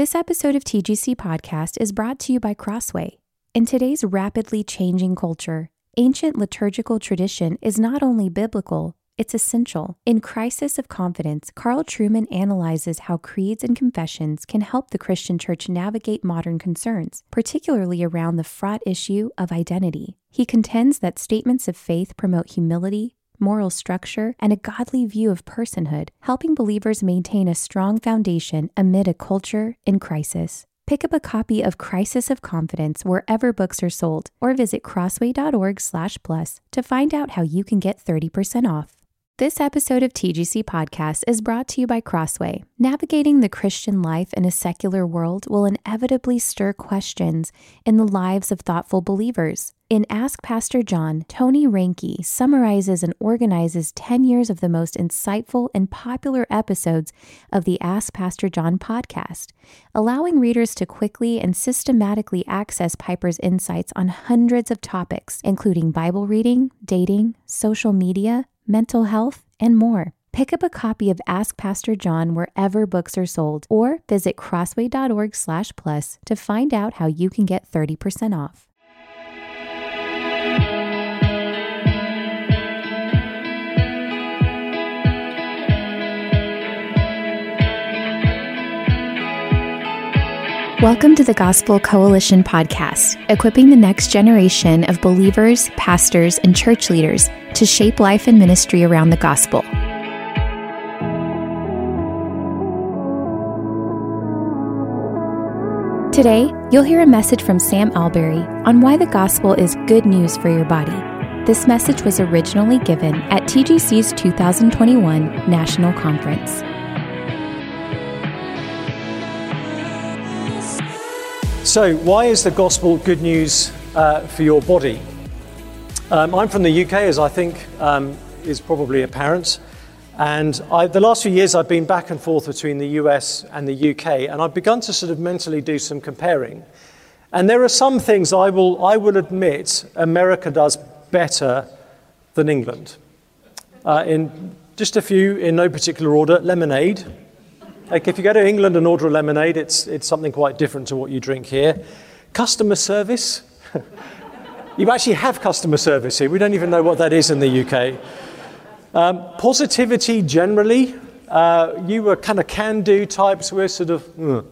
This episode of TGC Podcast is brought to you by Crossway. In today's rapidly changing culture, ancient liturgical tradition is not only biblical, it's essential. In Crisis of Confidence, Carl Trueman analyzes how creeds and confessions can help the Christian church navigate modern concerns, particularly around the fraught issue of identity. He contends that statements of faith promote humility, moral structure, and a godly view of personhood, helping believers maintain a strong foundation amid a culture in crisis. Pick up a copy of Crisis of Confidence wherever books are sold, or visit crossway.org/plus to find out how you can get 30% off. This episode of TGC Podcast is brought to you by Crossway. Navigating the Christian life in a secular world will inevitably stir questions in the lives of thoughtful believers. In Ask Pastor John, Tony Reinke summarizes and organizes 10 years of the most insightful and popular episodes of the Ask Pastor John podcast, allowing readers to quickly and systematically access Piper's insights on hundreds of topics, including Bible reading, dating, social media, mental health, and more. Pick up a copy of Ask Pastor John wherever books are sold or visit crossway.org/plus to find out how you can get 30% off. Welcome to the Gospel Coalition podcast, equipping the next generation of believers, pastors, and church leaders to shape life and ministry around the gospel. Today, you'll hear a message from Sam Allberry on why the gospel is good news for your body. This message was originally given at TGC's 2021 National Conference. So, why is the gospel good news uh, for your body? Um, I'm from the UK, as I think um, is probably apparent. And I, the last few years, I've been back and forth between the US and the UK, and I've begun to sort of mentally do some comparing. And there are some things I will, I will admit America does better than England. Uh, in just a few, in no particular order lemonade, like if you go to England and order a lemonade, it's, it's something quite different to what you drink here. Customer service. you actually have customer service here. We don't even know what that is in the UK. Um, positivity generally. Uh, you were kind of can do types. We're sort of uh,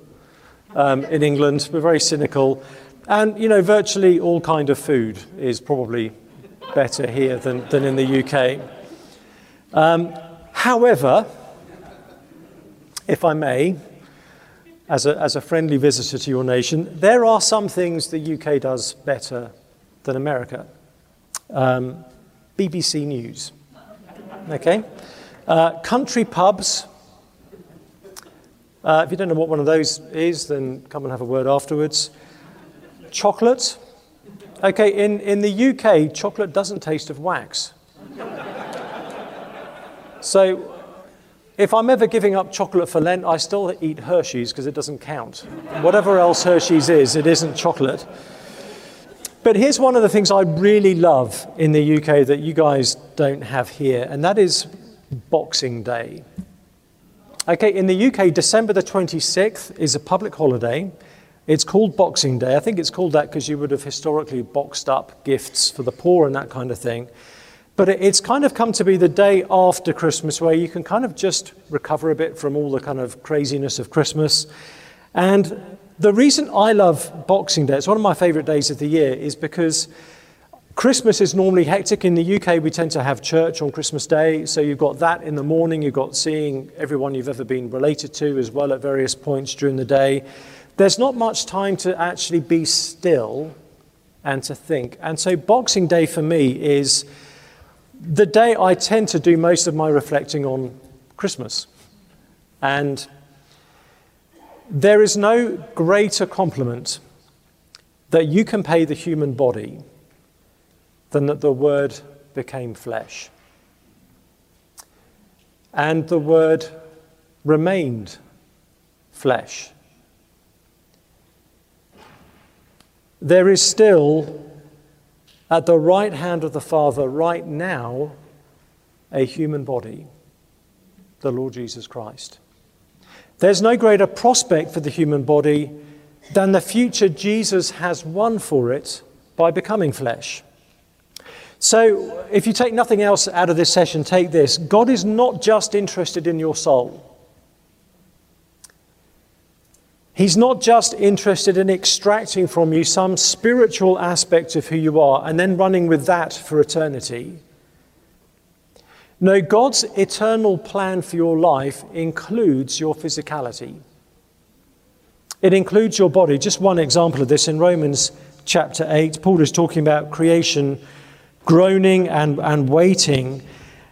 um, in England. We're very cynical. And, you know, virtually all kind of food is probably better here than, than in the UK. Um, however, if I may, as a, as a friendly visitor to your nation, there are some things the UK does better than America. Um, BBC News. Okay? Uh, country pubs. Uh, if you don't know what one of those is, then come and have a word afterwards. Chocolate. Okay, in, in the UK, chocolate doesn't taste of wax. so if I'm ever giving up chocolate for Lent, I still eat Hershey's because it doesn't count. Whatever else Hershey's is, it isn't chocolate. But here's one of the things I really love in the UK that you guys don't have here, and that is Boxing Day. Okay, in the UK, December the 26th is a public holiday. It's called Boxing Day. I think it's called that because you would have historically boxed up gifts for the poor and that kind of thing. But it's kind of come to be the day after Christmas where you can kind of just recover a bit from all the kind of craziness of Christmas. And the reason I love Boxing Day, it's one of my favorite days of the year, is because Christmas is normally hectic. In the UK, we tend to have church on Christmas Day. So you've got that in the morning, you've got seeing everyone you've ever been related to as well at various points during the day. There's not much time to actually be still and to think. And so Boxing Day for me is the day I tend to do most of my reflecting on Christmas. And there is no greater compliment that you can pay the human body than that the Word became flesh. And the Word remained flesh. There is still at the right hand of the Father right now a human body, the Lord Jesus Christ. There's no greater prospect for the human body than the future Jesus has won for it by becoming flesh. So, if you take nothing else out of this session, take this God is not just interested in your soul. He's not just interested in extracting from you some spiritual aspect of who you are and then running with that for eternity. No, God's eternal plan for your life includes your physicality. It includes your body. Just one example of this in Romans chapter 8, Paul is talking about creation groaning and, and waiting.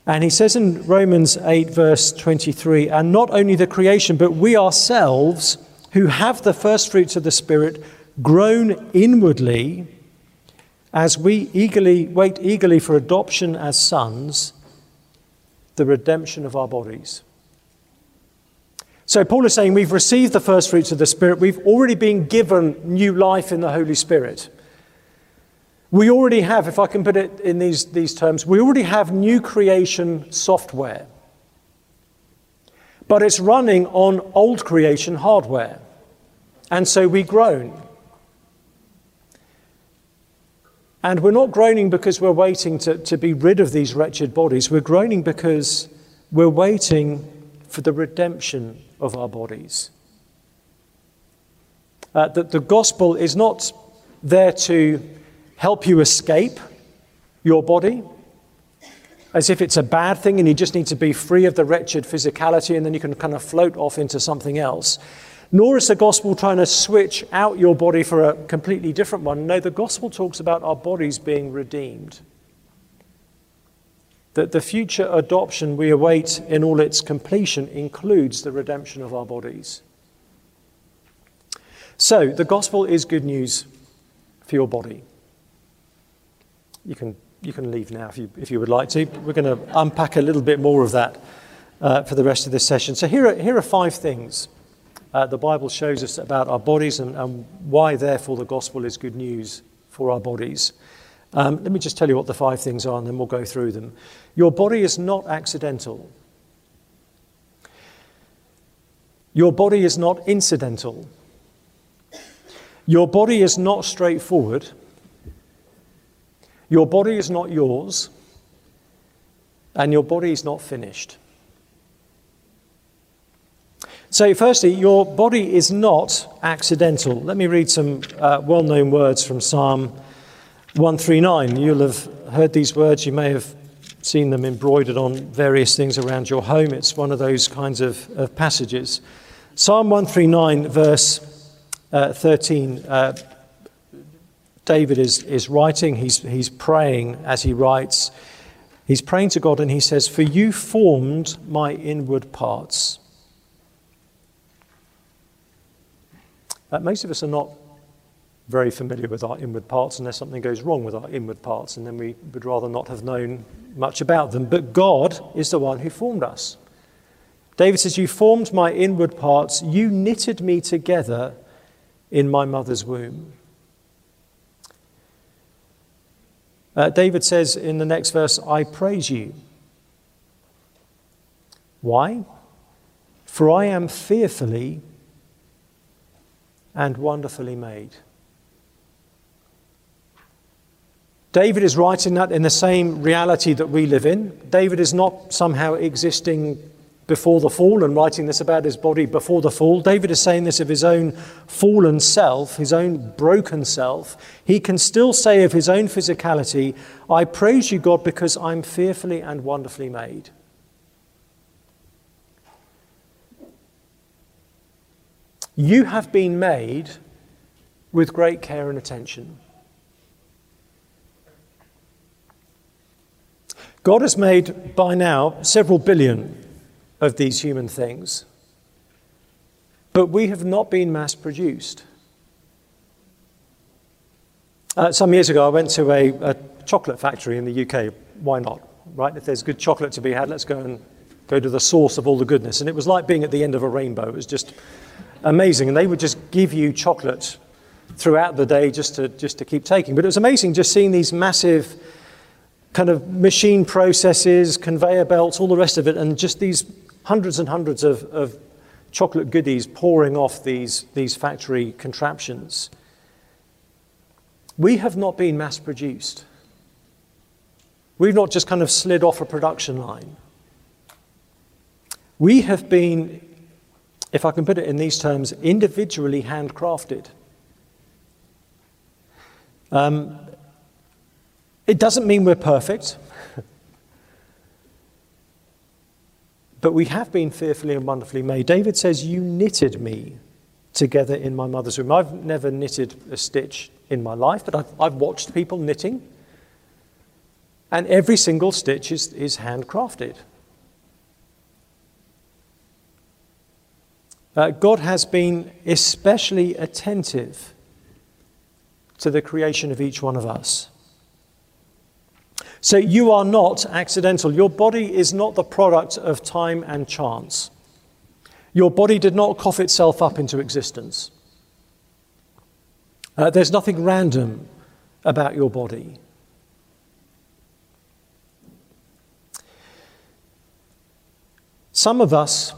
And he says in Romans 8, verse 23, and not only the creation, but we ourselves who have the first fruits of the Spirit groan inwardly as we eagerly wait eagerly for adoption as sons, the redemption of our bodies. So Paul is saying we've received the first fruits of the Spirit, we've already been given new life in the Holy Spirit. We already have, if I can put it in these, these terms, we already have new creation software. But it's running on old creation hardware. And so we groan. And we're not groaning because we're waiting to, to be rid of these wretched bodies. We're groaning because we're waiting for the redemption of our bodies. Uh, that the gospel is not there to help you escape your body as if it's a bad thing and you just need to be free of the wretched physicality and then you can kind of float off into something else nor is the gospel trying to switch out your body for a completely different one. No, the gospel talks about our bodies being redeemed. That the future adoption we await in all its completion includes the redemption of our bodies. So, the gospel is good news for your body. You can, you can leave now if you, if you would like to. We're going to unpack a little bit more of that uh, for the rest of this session. So, here are, here are five things uh, the Bible shows us about our bodies and, and, why, therefore, the gospel is good news for our bodies. Um, let me just tell you what the five things are and then we'll go through them. Your body is not accidental, your body is not incidental, your body is not straightforward, your body is not yours, and your body is not finished. So, firstly, your body is not accidental. Let me read some uh, well known words from Psalm 139. You'll have heard these words, you may have seen them embroidered on various things around your home. It's one of those kinds of, of passages. Psalm 139, verse uh, 13. Uh, David is, is writing, he's, he's praying as he writes. He's praying to God and he says, For you formed my inward parts. Uh, most of us are not very familiar with our inward parts unless something goes wrong with our inward parts, and then we would rather not have known much about them. But God is the one who formed us. David says, You formed my inward parts, you knitted me together in my mother's womb. Uh, David says in the next verse, I praise you. Why? For I am fearfully and wonderfully made. David is writing that in the same reality that we live in. David is not somehow existing before the fall and writing this about his body before the fall. David is saying this of his own fallen self, his own broken self. He can still say of his own physicality, I praise you, God, because I'm fearfully and wonderfully made. You have been made with great care and attention. God has made by now several billion of these human things, but we have not been mass produced. Uh, some years ago, I went to a, a, chocolate factory in the UK. Why not? Right? If there's good chocolate to be had, let's go and go to the source of all the goodness. And it was like being at the end of a rainbow. It was just amazing. And they would just give you chocolate throughout the day just to, just to keep taking. But it was amazing just seeing these massive kind of machine processes, conveyor belts, all the rest of it, and just these hundreds and hundreds of, of chocolate goodies pouring off these, these factory contraptions. We have not been mass produced. We've not just kind of slid off a production line. We have been, if I can put it in these terms, individually handcrafted. Um, it doesn't mean we're perfect. But we have been fearfully and wonderfully made. David says, You knitted me together in my mother's womb. I've never knitted a stitch in my life, but I've, I've watched people knitting. And every single stitch is, is handcrafted. Uh, God has been especially attentive to the creation of each one of us. So you are not accidental. Your body is not the product of time and chance. Your body did not cough itself up into existence. Uh, there's nothing random about your body. Some of us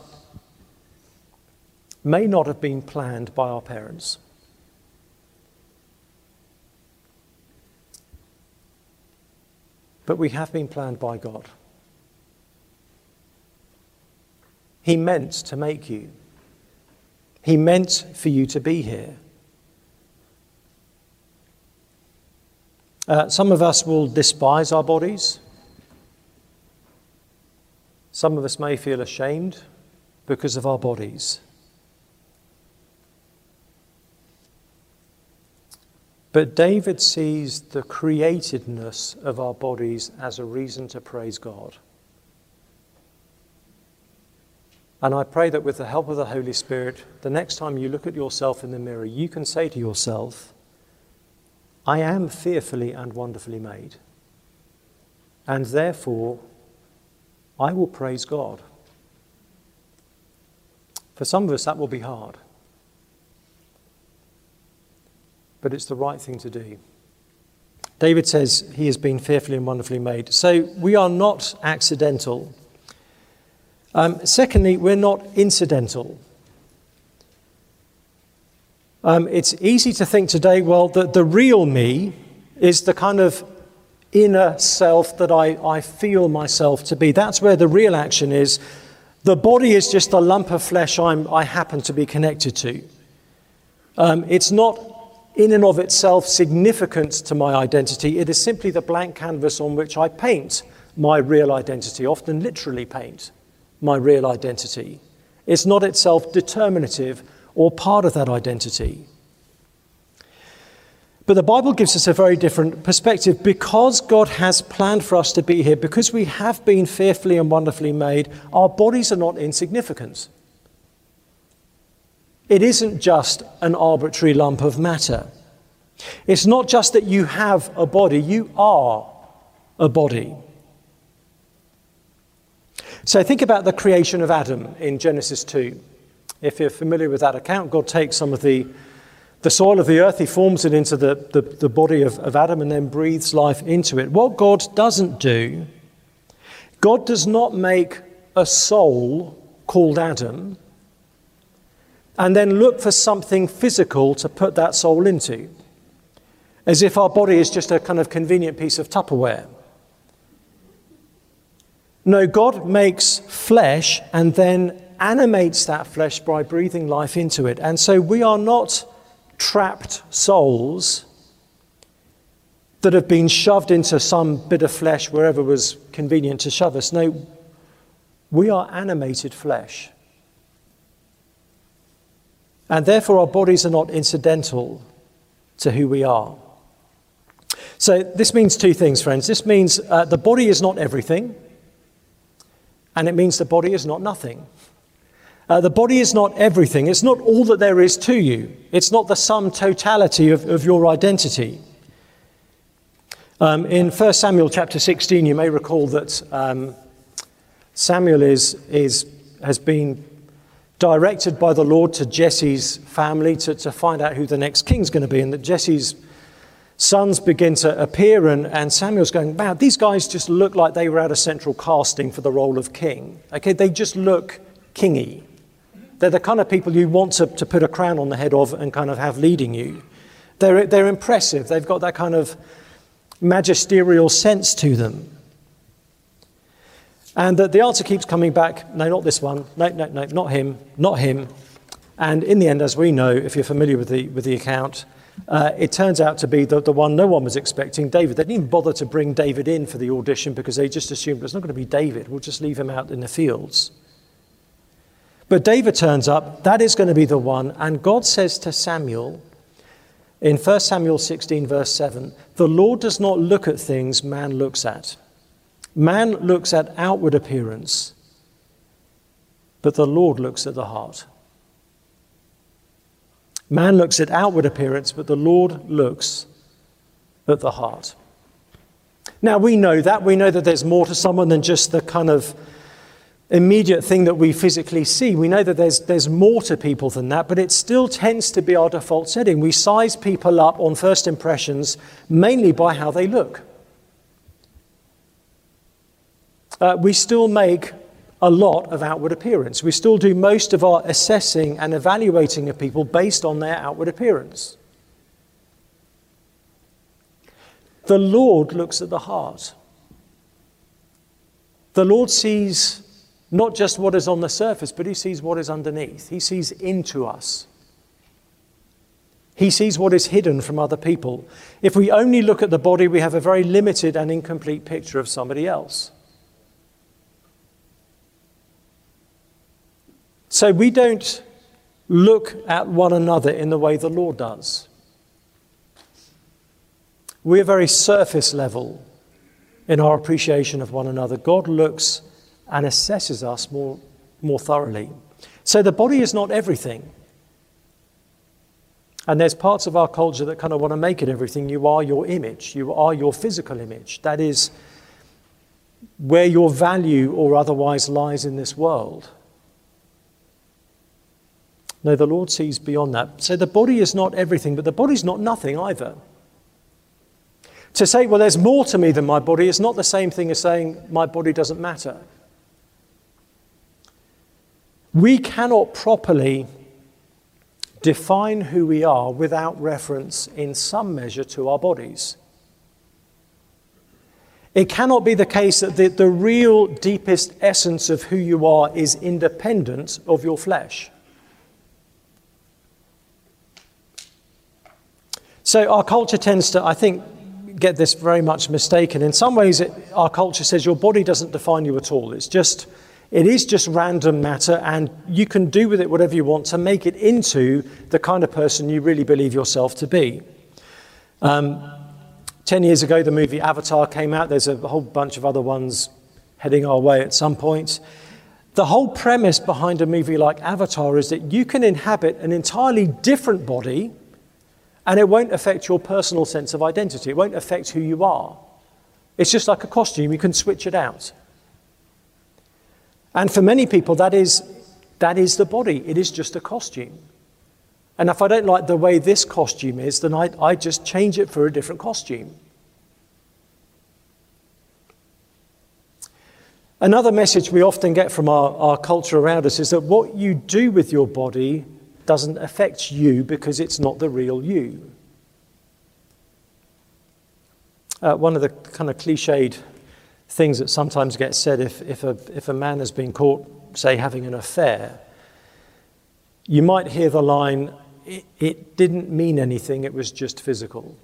may not have been planned by our parents. But we have been planned by God. He meant to make you, He meant for you to be here. Uh, some of us will despise our bodies. Some of us may feel ashamed because of our bodies. But David sees the createdness of our bodies as a reason to praise God. And I pray that with the help of the Holy Spirit, the next time you look at yourself in the mirror, you can say to yourself, I am fearfully and wonderfully made. And therefore, I will praise God. For some of us, that will be hard but it's the right thing to do. David says he has been fearfully and wonderfully made. So we are not accidental. Um, secondly, we're not incidental. Um, it's easy to think today, well, that the real me is the kind of inner self that I, I feel myself to be. That's where the real action is. The body is just a lump of flesh I'm, i happen to be connected to. Um, it's not in and of itself significant to my identity. It is simply the blank canvas on which I paint my real identity, often literally paint my real identity. It's not itself determinative or part of that identity. But the Bible gives us a very different perspective. Because God has planned for us to be here, because we have been fearfully and wonderfully made, our bodies are not insignificant. It isn't just an arbitrary lump of matter. It's not just that you have a body, you are a body. So think about the creation of Adam in Genesis 2. If you're familiar with that account, God takes some of the, the soil of the earth, He forms it into the, the, the body of, of Adam, and then breathes life into it. What God doesn't do, God does not make a soul called Adam and then look for something physical to put that soul into, as if our body is just a kind of convenient piece of Tupperware. No, God makes flesh and then animates that flesh by breathing life into it. And so we are not trapped souls that have been shoved into some bit of flesh wherever was convenient to shove us. No, we are animated flesh. And therefore, our bodies are not incidental to who we are. So, this means two things, friends. This means uh, the body is not everything, and it means the body is not nothing. Uh, the body is not everything. It's not all that there is to you. It's not the sum totality of, of your identity. Um, in 1 Samuel chapter 16, you may recall that um, Samuel is, is, has been directed by the Lord to Jesse's family to, to find out who the next king's going to be, and that Jesse's sons begin to appear, and, and Samuel's going, Wow, these guys just look like they were at a central casting for the role of king. Okay, they just look kingy. They're the kind of people you want to, to put a crown on the head of and kind of have leading you. They're, they're impressive. They've got that kind of magisterial sense to them. And the, the answer keeps coming back no, not this one. No, no, no, not him, not him. And in the end, as we know, if you're familiar with the, with the account, uh, it turns out to be the, the one no one was expecting, David. They didn't even bother to bring David in for the audition because they just assumed it's not going to be David. We'll just leave him out in the fields. But David turns up, that is going to be the one, and God says to Samuel in 1 Samuel 16, verse 7 The Lord does not look at things man looks at. Man looks at outward appearance, but the Lord looks at the heart. Man looks at outward appearance, but the Lord looks at the heart. Now we know that. We know that there's more to someone than just the kind of immediate thing that we physically see. We know that there's, there's more to people than that, but it still tends to be our default setting. We size people up on first impressions mainly by how they look. Uh, we still make a lot of outward appearance. We still do most of our assessing and evaluating of people based on their outward appearance. The Lord looks at the heart. The Lord sees not just what is on the surface, but he sees what is underneath. He sees into us. He sees what is hidden from other people. If we only look at the body, we have a very limited and incomplete picture of somebody else. So we don't look at one another in the way the Lord does. We're very surface level in our appreciation of one another. God looks and assesses us more, more thoroughly. So the body is not everything. And there's parts of our culture that kind of want to make it everything. You are your image, you are your physical image. That is where your value or otherwise lies in this world. No, the Lord sees beyond that. So the body is not everything, but the body's not nothing either. To say, well, there's more to me than my body is not the same thing as saying my body doesn't matter. We cannot properly define who we are without reference in some measure to our bodies. It cannot be the case that the, the real deepest essence of who you are is independent of your flesh. So our culture tends to, I think, get this very much mistaken. In some ways, it, our culture says your body doesn't define you at all. It's just it is just random matter, and you can do with it whatever you want to make it into the kind of person you really believe yourself to be. Um, Ten years ago, the movie Avatar came out. There's a whole bunch of other ones heading our way at some point. The whole premise behind a movie like Avatar is that you can inhabit an entirely different body and it won't affect your personal sense of identity. It won't affect who you are. It's just like a costume, you can switch it out. And for many people, that is, that is the body. It is just a costume. And if I don't like the way this costume is, then I, I just change it for a different costume. Another message we often get from our, our culture around us is that what you do with your body doesn't affect you because it's not the real you. Uh, one of the kind of cliched things that sometimes get said if, if, a, if a man has been caught, say, having an affair, you might hear the line, it, it didn't mean anything, it was just physical.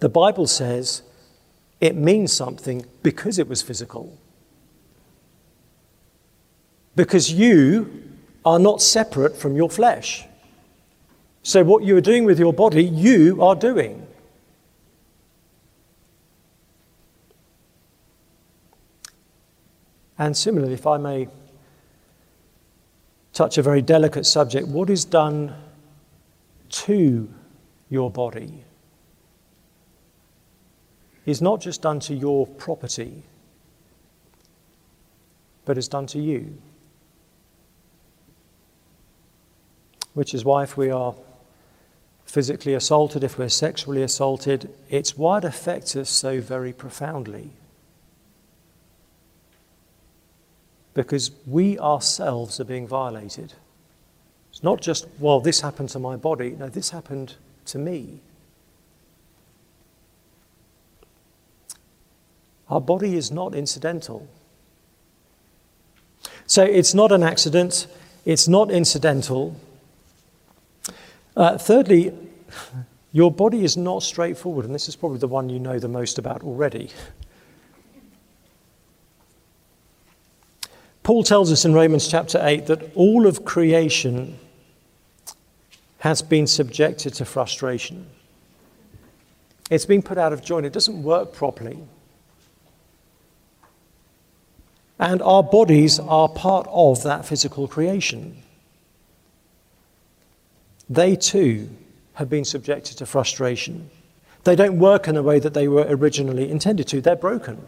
The Bible says it means something because it was physical. Because you are not separate from your flesh. So, what you are doing with your body, you are doing. And similarly, if I may touch a very delicate subject, what is done to your body is not just done to your property, but is done to you. Which is why, if we are physically assaulted, if we're sexually assaulted, it's why it affects us so very profoundly. because we ourselves are being violated. It's not just, well, this happened to my body. No, this happened to me. Our body is not incidental. So it's not an accident, it's not incidental. Uh, thirdly, your body is not straightforward, and this is probably the one you know the most about already. Paul tells us in Romans chapter 8 that all of creation has been subjected to frustration. It's been put out of joint, it doesn't work properly. And our bodies are part of that physical creation. They too have been subjected to frustration. They don't work in the way that they were originally intended to, they're broken.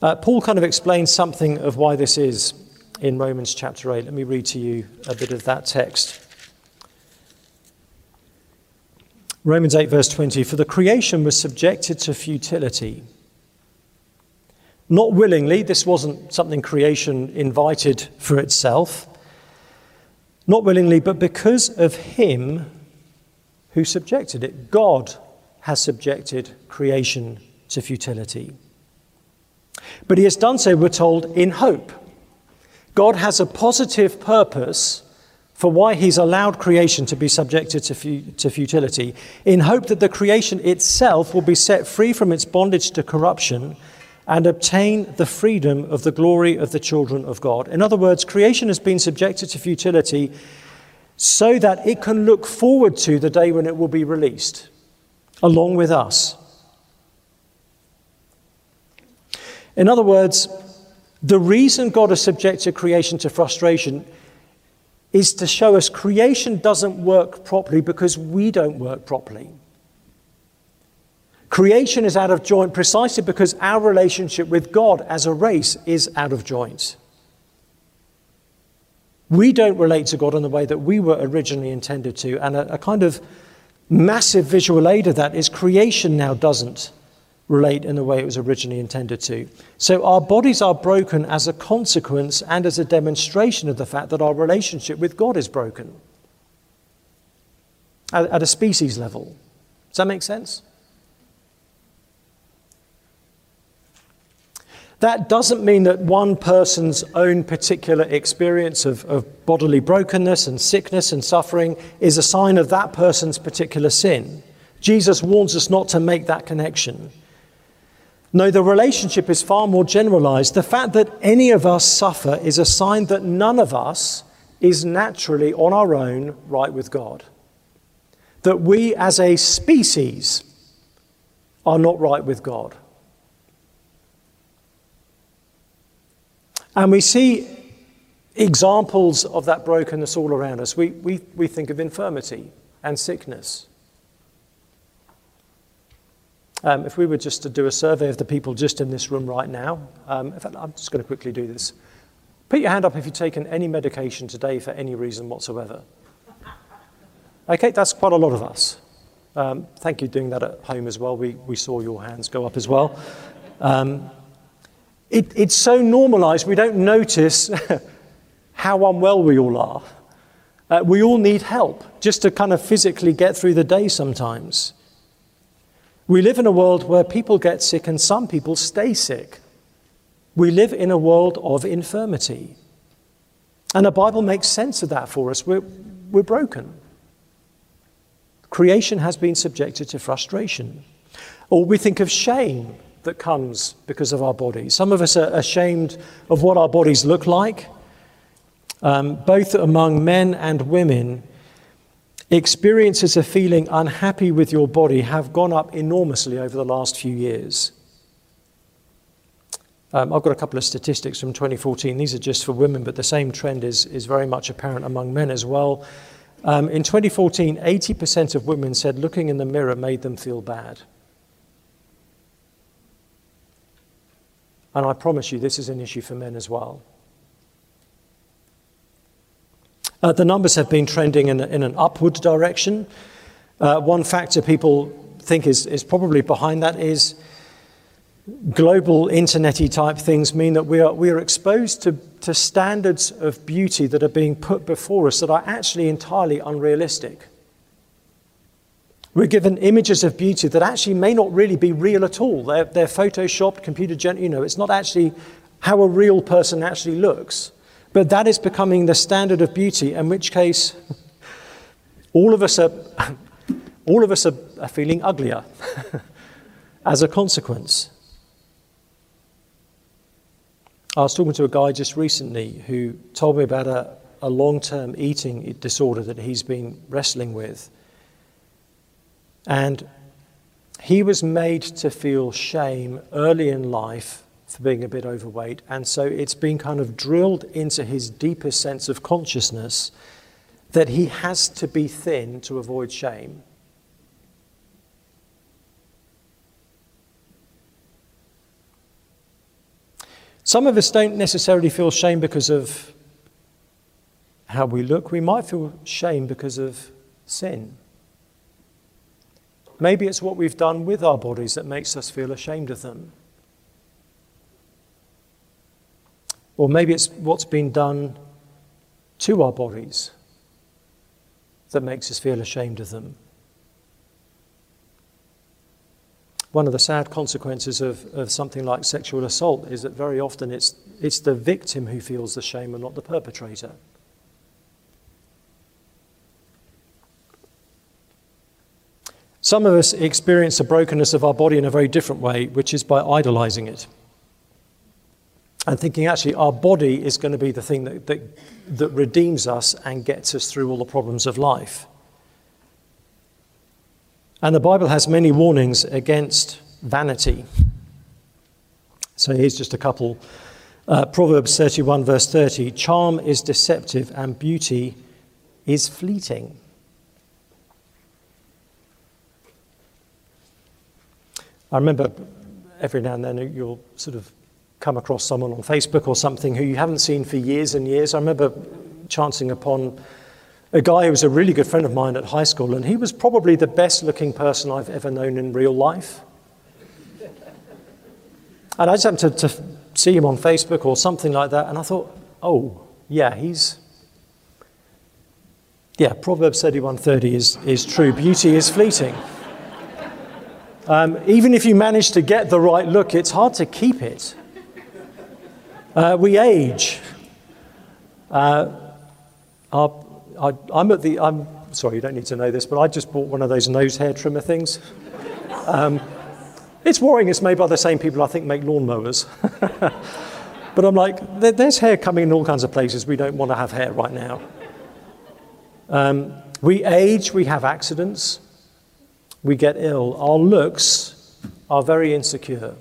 Uh, Paul kind of explains something of why this is in Romans chapter 8. Let me read to you a bit of that text. Romans 8, verse 20 For the creation was subjected to futility. Not willingly, this wasn't something creation invited for itself. Not willingly, but because of Him who subjected it. God has subjected creation to futility. But He has done so, we're told, in hope. God has a positive purpose for why he's allowed creation to be subjected to, fu- to futility, in hope that the creation itself will be set free from its bondage to corruption and obtain the freedom of the glory of the children of God. In other words, creation has been subjected to futility so that it can look forward to the day when it will be released, along with us. In other words, the reason God has subjected creation to frustration is to show us creation doesn't work properly because we don't work properly. Creation is out of joint precisely because our relationship with God as a race is out of joint. We don't relate to God in the way that we were originally intended to, and a, a kind of massive visual aid of that is creation now doesn't relate in the way it was originally intended to. So our bodies are broken as a consequence and as a demonstration of the fact that our relationship with God is broken at, at a species level. Does that make sense? That doesn't mean that one person's own particular experience of, of, bodily brokenness and sickness and suffering is a sign of that person's particular sin. Jesus warns us not to make that connection. No, the relationship is far more generalized. The fact that any of us suffer is a sign that none of us is naturally on our own right with God. That we as a species are not right with God. And we see examples of that brokenness all around us. We, we, we think of infirmity and sickness. Um, if we were just to do a survey of the people just in this room right now, um, in fact, I'm just going to quickly do this. Put your hand up if you've taken any medication today for any reason whatsoever. Okay, that's quite a lot of us. Um, thank you for doing that at home as well. We, we saw your hands go up as well. Um, it, it's so normalized, we don't notice how unwell we all are. Uh, we all need help just to kind of physically get through the day sometimes. We live in a world where people get sick and some people stay sick. We live in a world of infirmity. And the Bible makes sense of that for us. We're, we're broken. Creation has been subjected to frustration. Or we think of shame that comes because of our bodies. Some of us are ashamed of what our bodies look like, um, both among men and women. Experiences of feeling unhappy with your body have gone up enormously over the last few years. Um, I've got a couple of statistics from 2014. These are just for women, but the same trend is, is very much apparent among men as well. Um, in 2014, 80% of women said looking in the mirror made them feel bad. And I promise you, this is an issue for men as well. Uh, the numbers have been trending in, in an upward direction. Uh, one factor people think is, is probably behind that is global internety type things mean that we are, we are exposed to, to standards of beauty that are being put before us that are actually entirely unrealistic. We're given images of beauty that actually may not really be real at all. They're, they're photoshopped, computer generated, you know, it's not actually how a real person actually looks. But that is becoming the standard of beauty, in which case all of us are, all of us are, are feeling uglier as a consequence. I was talking to a guy just recently who told me about a, a long term eating disorder that he's been wrestling with. And he was made to feel shame early in life for being a bit overweight. And so it's been kind of drilled into his deepest sense of consciousness that he has to be thin to avoid shame. Some of us don't necessarily feel shame because of how we look. We might feel shame because of sin. Maybe it's what we've done with our bodies that makes us feel ashamed of them. Or maybe it's what's been done to our bodies that makes us feel ashamed of them. one of the sad consequences of, of something like sexual assault is that very often it's, it's the victim who feels the shame and not the perpetrator. Some of us experience the brokenness of our body in a very different way, which is by idolizing it. And thinking actually our body is going to be the thing that, that, that redeems us and gets us through all the problems of life. And the Bible has many warnings against vanity. So here's just a couple. Uh, Proverbs 31, verse 30 Charm is deceptive and beauty is fleeting. I remember every now and then you'll sort of come across someone on Facebook or something who you haven't seen for years and years. I remember chancing upon a guy who was a really good friend of mine at high school, and he was probably the best looking person I've ever known in real life. And I just happened to, to see him on Facebook or something like that, and I thought, oh, yeah, he's. Yeah, Proverbs 31:30 is, is true. Beauty is fleeting. Um, even if you manage to get the right look, it's hard to keep it. Uh, we age. Uh, our I, am at the, I'm sorry, you don't need to know this, but I just bought one of those nose hair trimmer things. Um, it's worrying it's made by the same people I think make lawnmowers. but I'm like, there, there's hair coming in all kinds of places. We don't want to have hair right now. Um, we age, we have accidents, we get ill. Our looks are very insecure.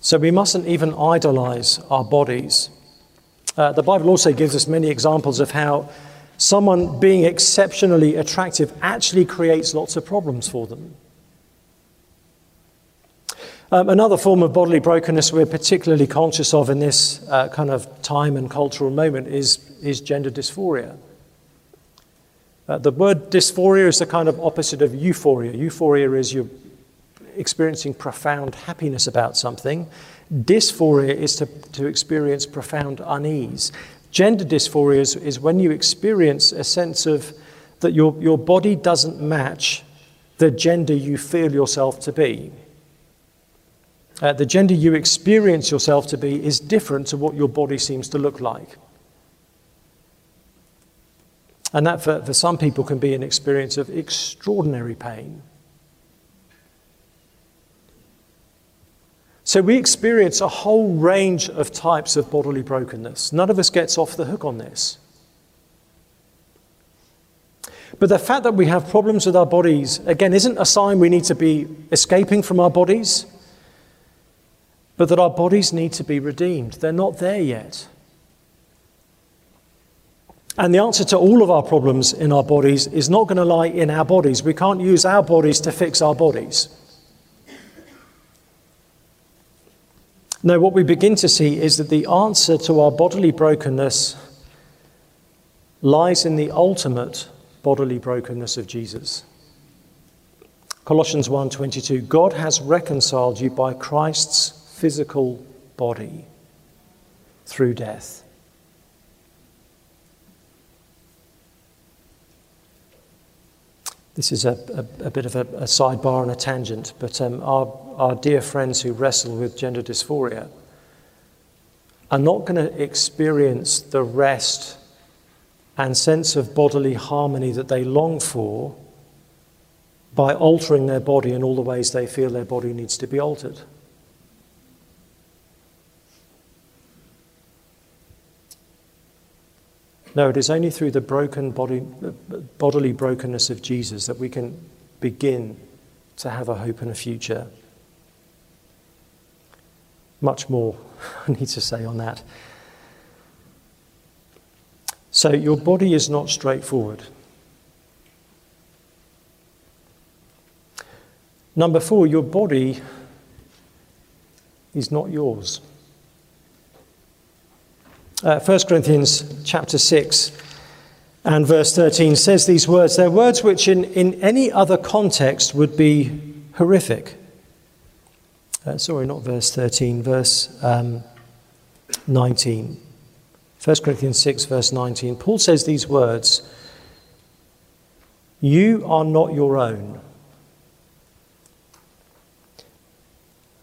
So we mustn't even idolize our bodies. Uh, the Bible also gives us many examples of how someone being exceptionally attractive actually creates lots of problems for them. Um, another form of bodily brokenness we're particularly conscious of in this uh, kind of time and cultural moment is, is gender dysphoria. Uh, the word dysphoria is the kind of opposite of euphoria. Euphoria is you're experiencing profound happiness about something. Dysphoria is to, to experience profound unease. Gender dysphoria is, is when you experience a sense of that your, your body doesn't match the gender you feel yourself to be. Uh, the gender you experience yourself to be is different to what your body seems to look like. And that, for, for some people, can be an experience of extraordinary pain. So we experience a whole range of types of bodily brokenness. None of us gets off the hook on this. But the fact that we have problems with our bodies, again, isn't a sign we need to be escaping from our bodies, but that our bodies need to be redeemed. They're not there yet. And the answer to all of our problems in our bodies is not going to lie in our bodies. We can't use our bodies to fix our bodies. No, what we begin to see is that the answer to our bodily brokenness lies in the ultimate bodily brokenness of Jesus. Colossians 1:22 God has reconciled you by Christ's physical body through death. This is a, a, a bit of a, a, sidebar and a tangent, but um, our, our dear friends who wrestle with gender dysphoria are not going to experience the rest and sense of bodily harmony that they long for by altering their body in all the ways they feel their body needs to be altered. No, it is only through the broken body, bodily brokenness of Jesus that we can begin to have a hope and a future. Much more I need to say on that. So, your body is not straightforward. Number four, your body is not yours. Uh, 1 Corinthians chapter 6 and verse 13 says these words. They're words which, in, in any other context, would be horrific. Uh, sorry, not verse 13, verse um, 19. 1 Corinthians 6, verse 19. Paul says these words You are not your own.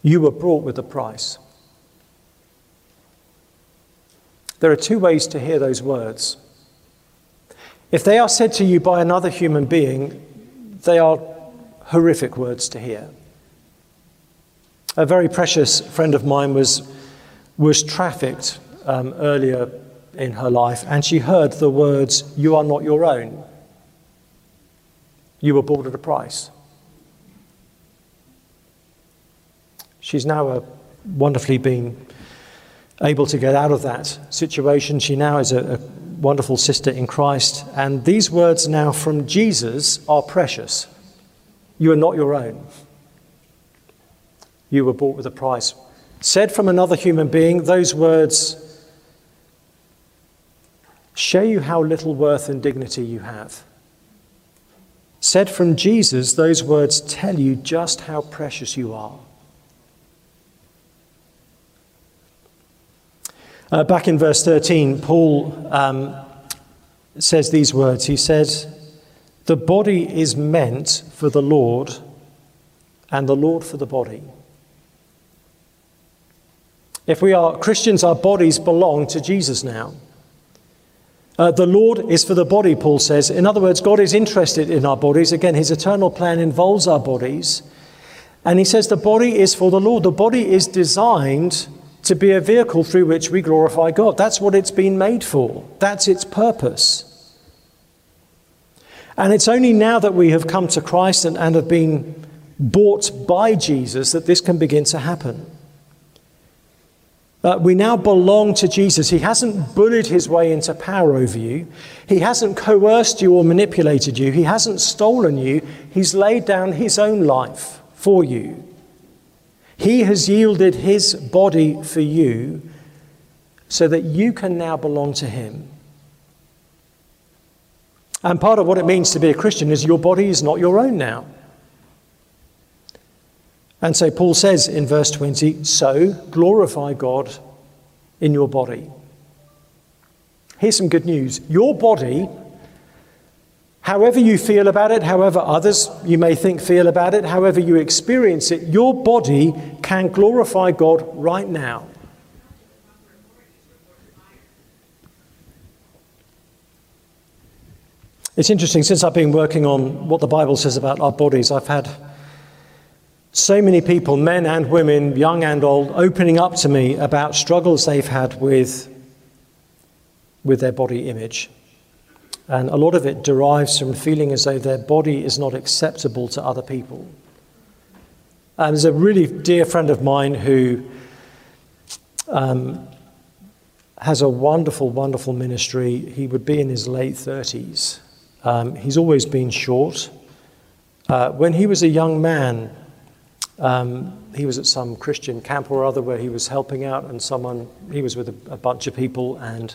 You were bought with a price. There are two ways to hear those words. If they are said to you by another human being, they are horrific words to hear. A very precious friend of mine was, was trafficked um, earlier in her life, and she heard the words, You are not your own. You were bought at a price. She's now a wonderfully been able to get out of that situation. She now is a, a wonderful sister in Christ. And these words now from Jesus are precious. You are not your own. You were bought with a price. Said from another human being, those words show you how little worth and dignity you have. Said from Jesus, those words tell you just how precious you are. Uh, back in verse 13, Paul um, says these words. He says, The body is meant for the Lord, and the Lord for the body. If we are Christians, our bodies belong to Jesus now. Uh, the Lord is for the body, Paul says. In other words, God is interested in our bodies. Again, his eternal plan involves our bodies. And he says the body is for the Lord. The body is designed to be a vehicle through which we glorify God. That's what it's been made for, that's its purpose. And it's only now that we have come to Christ and, and have been bought by Jesus that this can begin to happen. Uh, we now belong to Jesus. He hasn't bullied his way into power over you. He hasn't coerced you or manipulated you. He hasn't stolen you. He's laid down his own life for you. He has yielded his body for you so that you can now belong to him. And part of what it means to be a Christian is your body is not your own now. And so Paul says in verse 20, so glorify God in your body. Here's some good news. Your body However, you feel about it, however, others you may think feel about it, however, you experience it, your body can glorify God right now. It's interesting, since I've been working on what the Bible says about our bodies, I've had so many people, men and women, young and old, opening up to me about struggles they've had with, with their body image. And a lot of it derives from feeling as though their body is not acceptable to other people. And there's a really dear friend of mine who um, has a wonderful, wonderful ministry. He would be in his late 30s. Um, he's always been short. Uh, when he was a young man, um, he was at some Christian camp or other where he was helping out, and someone, he was with a, a bunch of people, and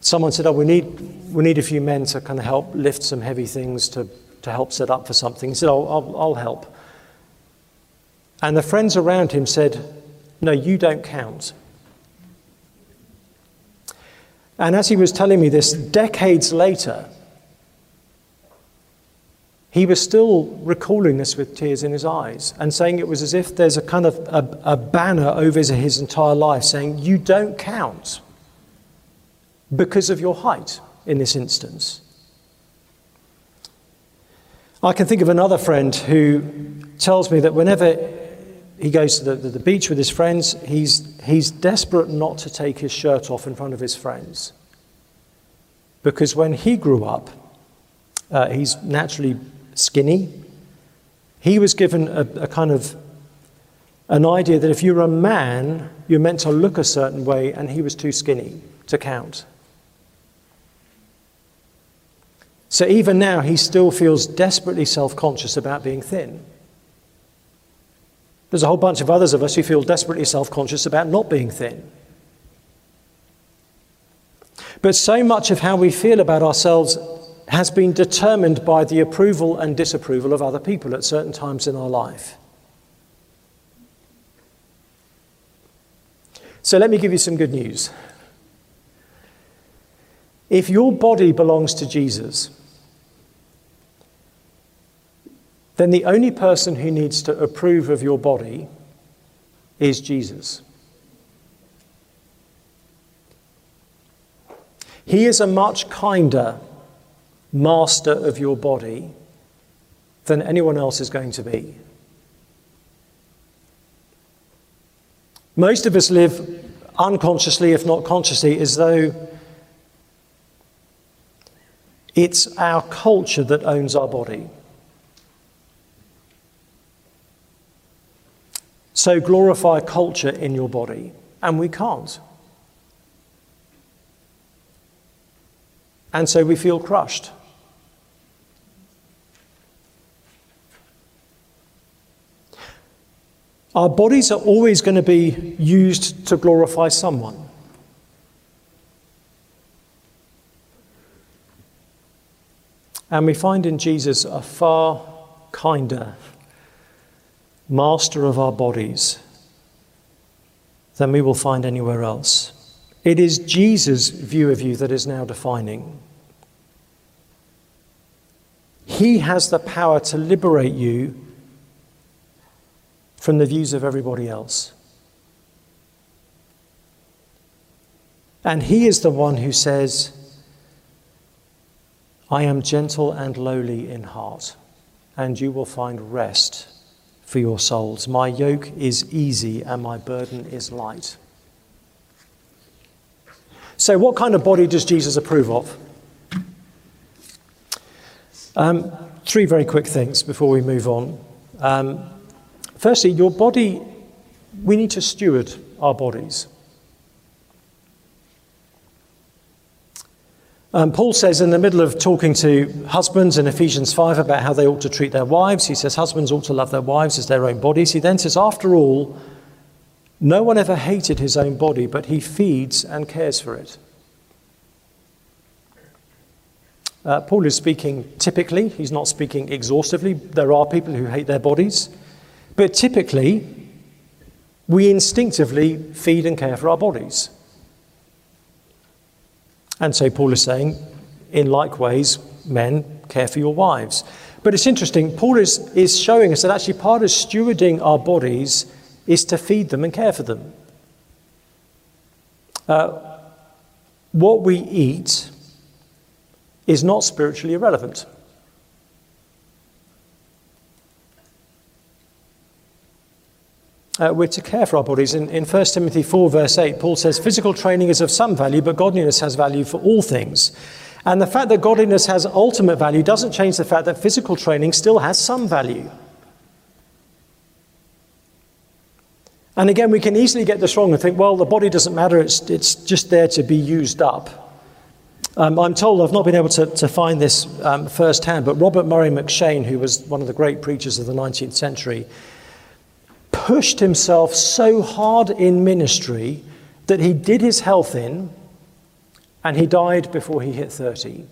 someone said, Oh, we need, we need a few men to kind of help lift some heavy things to to help set up for something. He said, oh, I'll, I'll help. And the friends around him said, No, you don't count. And as he was telling me this, decades later, he was still recalling this with tears in his eyes and saying it was as if there's a kind of a, a banner over his entire life saying, You don't count because of your height in this instance. I can think of another friend who tells me that whenever he goes to the, the, beach with his friends, he's, he's desperate not to take his shirt off in front of his friends. Because when he grew up, uh, he's naturally skinny. He was given a, a kind of an idea that if you're a man, you're meant to look a certain way, and he was too skinny to count. So even now, he still feels desperately self conscious about being thin. There's a whole bunch of others of us who feel desperately self conscious about not being thin. But so much of how we feel about ourselves has been determined by the approval and disapproval of other people at certain times in our life. So let me give you some good news. If your body belongs to Jesus, then the only person who needs to approve of your body is Jesus. He is a much kinder master of your body than anyone else is going to be. Most of us live unconsciously, if not consciously, as though it's our culture that owns our body. So glorify culture in your body, and we can't. And so we feel crushed. Our bodies are always going to be used to glorify someone. And we find in Jesus a far kinder master of our bodies than we will find anywhere else. It is Jesus' view of you that is now defining. He has the power to liberate you from the views of everybody else. And He is the one who says, I am gentle and lowly in heart, and you will find rest for your souls. My yoke is easy and my burden is light. So, what kind of body does Jesus approve of? Um, three very quick things before we move on. Um, firstly, your body, we need to steward our bodies. Um, Paul says in the middle of talking to husbands in Ephesians 5 about how they ought to treat their wives, he says husbands ought to love their wives as their own bodies. He then says, after all, no one ever hated his own body, but he feeds and cares for it. Uh, Paul is speaking typically, he's not speaking exhaustively. There are people who hate their bodies, but typically, we instinctively feed and care for our bodies. And so Paul is saying, in like ways, men, care for your wives. But it's interesting, Paul is, is showing us that actually part of stewarding our bodies is to feed them and care for them. Uh, what we eat is not spiritually irrelevant. Uh, we're to care for our bodies. In, in 1 Timothy 4, verse 8, Paul says, Physical training is of some value, but godliness has value for all things. And the fact that godliness has ultimate value doesn't change the fact that physical training still has some value. And again, we can easily get this wrong and think, well, the body doesn't matter, it's, it's just there to be used up. Um, I'm told I've not been able to, to find this um, firsthand, but Robert Murray M'Cheyne, who was one of the great preachers of the 19th century, pushed himself so hard in ministry that he did his health in and he died before he hit 30.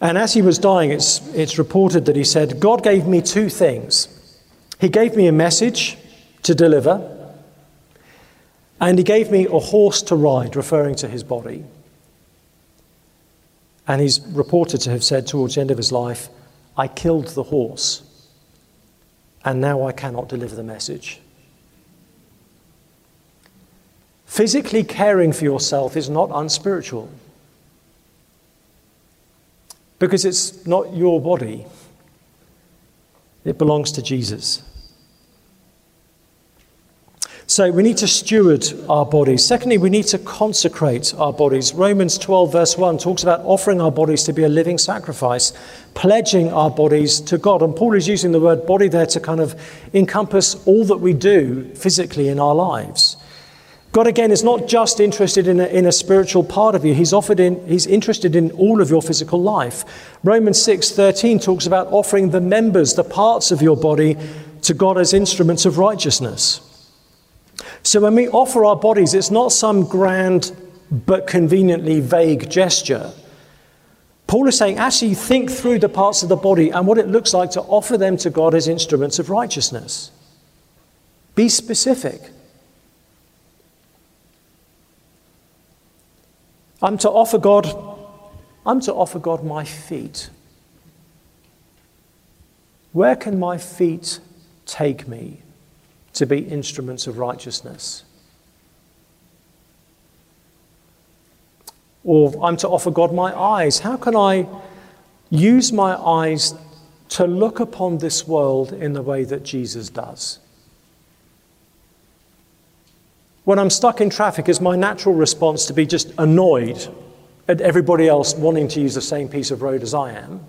And as he was dying, it's, it's reported that he said, God gave me two things. He gave me a message to deliver, and he gave me a horse to ride, referring to his body. And he's reported to have said towards the end of his life, I killed the horse, and now I cannot deliver the message. Physically caring for yourself is not unspiritual because it's not your body, it belongs to Jesus. So we need to steward our bodies. Secondly, we need to consecrate our bodies. Romans 12, verse 1 talks about offering our bodies to be a living sacrifice, pledging our bodies to God. And Paul is using the word body there to kind of encompass all that we do physically in our lives. God, again, is not just interested in a, in a spiritual part of you. He's, offered in, he's interested in all of your physical life. Romans 6.13 talks about offering the members, the parts of your body, to God as instruments of righteousness. So when we offer our bodies, it's not some grand but conveniently vague gesture. Paul is saying, actually, think through the parts of the body and what it looks like to offer them to God as instruments of righteousness. Be specific. I'm to offer God, I'm to offer God my feet. Where can my feet take me? To be instruments of righteousness. Or I'm to offer God my eyes. How can I use my eyes to look upon this world in the way that Jesus does? When I'm stuck in traffic, is my natural response to be just annoyed at everybody else wanting to use the same piece of road as I am?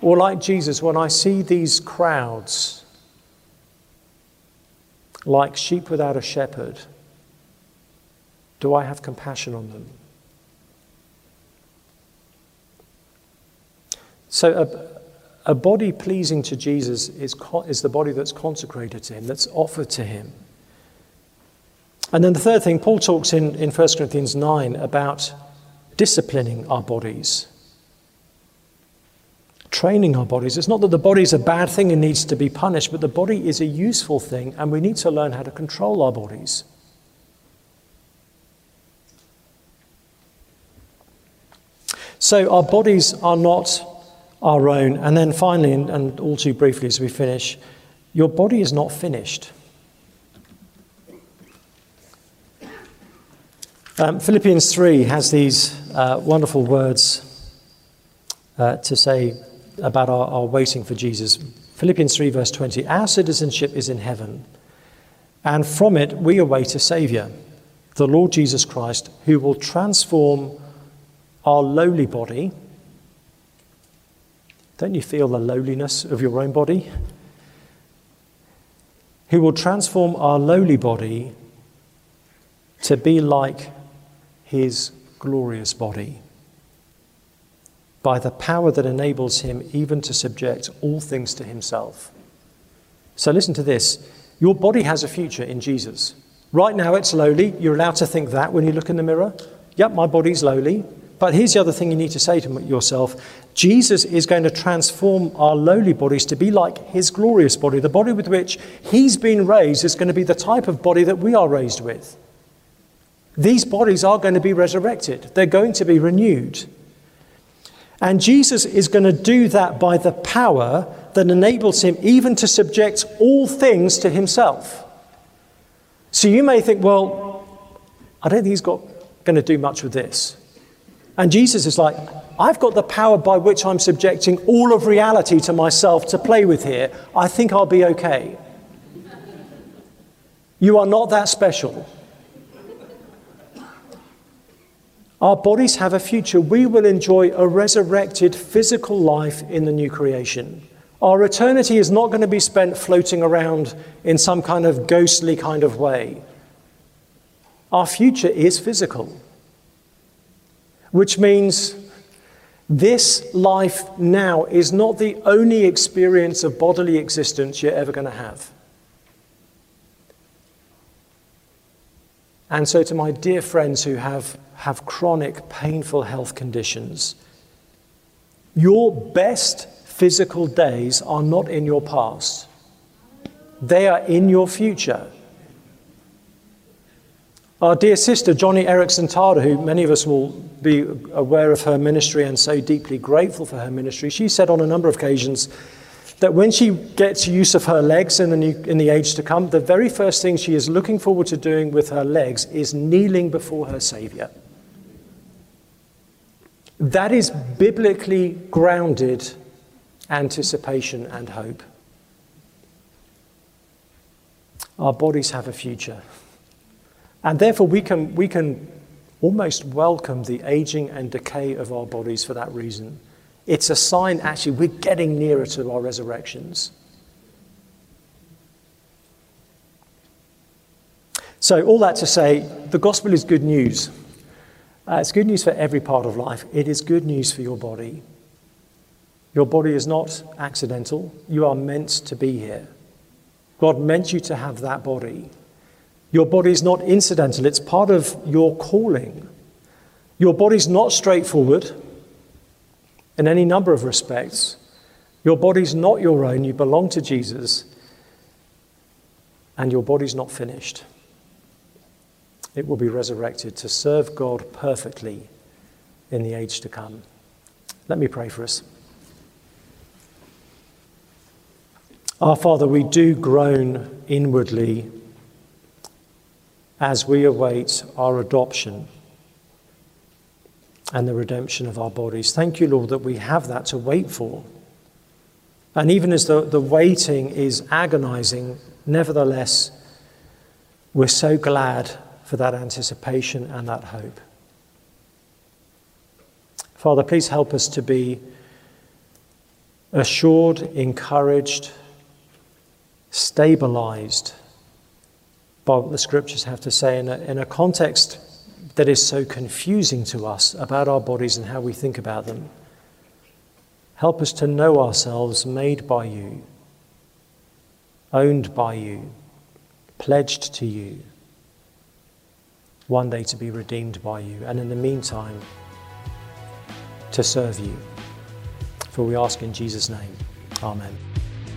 Or, like Jesus, when I see these crowds, like sheep without a shepherd, do I have compassion on them? So, a, a body pleasing to Jesus is, is the body that's consecrated to Him, that's offered to Him. And then the third thing, Paul talks in, in 1 Corinthians 9 about disciplining our bodies training our bodies. It's not that the body is a bad thing and needs to be punished, but the body is a useful thing, and we need to learn how to control our bodies. So, our bodies are not our own. And then finally, and, and all too briefly as we finish, your body is not finished. Um, Philippians 3 has these uh, wonderful words uh, to say about our, our waiting for Jesus. Philippians 3, verse 20 Our citizenship is in heaven, and from it we await a Saviour, the Lord Jesus Christ, who will transform our lowly body. Don't you feel the lowliness of your own body? Who will transform our lowly body to be like his glorious body by the power that enables him even to subject all things to himself. So listen to this your body has a future in Jesus. Right now it's lowly. You're allowed to think that when you look in the mirror. Yep, my body's lowly. But here's the other thing you need to say to yourself Jesus is going to transform our lowly bodies to be like his glorious body. The body with which he's been raised is going to be the type of body that we are raised with. These bodies are going to be resurrected, they're going to be renewed. And Jesus is going to do that by the power that enables him even to subject all things to himself. So you may think, well, I don't think he's got, going to do much with this. And Jesus is like, I've got the power by which I'm subjecting all of reality to myself to play with here. I think I'll be okay. You are not that special. Our bodies have a future. We will enjoy a resurrected physical life in the new creation. Our eternity is not going to be spent floating around in some kind of ghostly kind of way. Our future is physical, which means this life now is not the only experience of bodily existence you're ever going to have. And so, to my dear friends who have, have chronic, painful health conditions, your best physical days are not in your past, they are in your future. Our dear sister, Joni Eareckson Tada, who many of us will be aware of her ministry and so deeply grateful for her ministry, she said on a number of occasions that when she gets use of her legs in the, new, in the age to come, the very first thing she is looking forward to doing with her legs is kneeling before her Savior. That is biblically grounded anticipation and hope. Our bodies have a future. And therefore, we can, we can almost welcome the aging and decay of our bodies for that reason. It's a sign, actually, we're getting nearer to our resurrections. So, all that to say, the gospel is good news. Uh, it's good news for every part of life. It is good news for your body. Your body is not accidental. You are meant to be here. God meant you to have that body. Your body is not incidental, it's part of your calling. Your body is not straightforward in any number of respects. Your body's not your own, you belong to Jesus, and your body's not finished. It will be resurrected to serve God perfectly in the age to come. Let me pray for us. Our Father, we do groan inwardly as we await our adoption and the redemption of our bodies. Thank you, Lord, that we have that to wait for. And even as the, the waiting is agonizing, nevertheless, we're so glad for that anticipation and that hope. Father, please help us to be assured, encouraged, stabilized by what the scriptures have to say in a, in a context that is so confusing to us about our bodies and how we think about them. Help us to know ourselves made by you, owned by you, pledged to you, one day to be redeemed by you, and in the meantime, to serve you. For we ask in Jesus' name. Amen.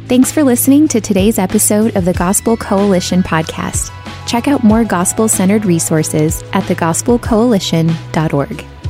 Thanks for listening to today's episode of the Gospel Coalition podcast. Check out more gospel centered resources at thegospelcoalition.org.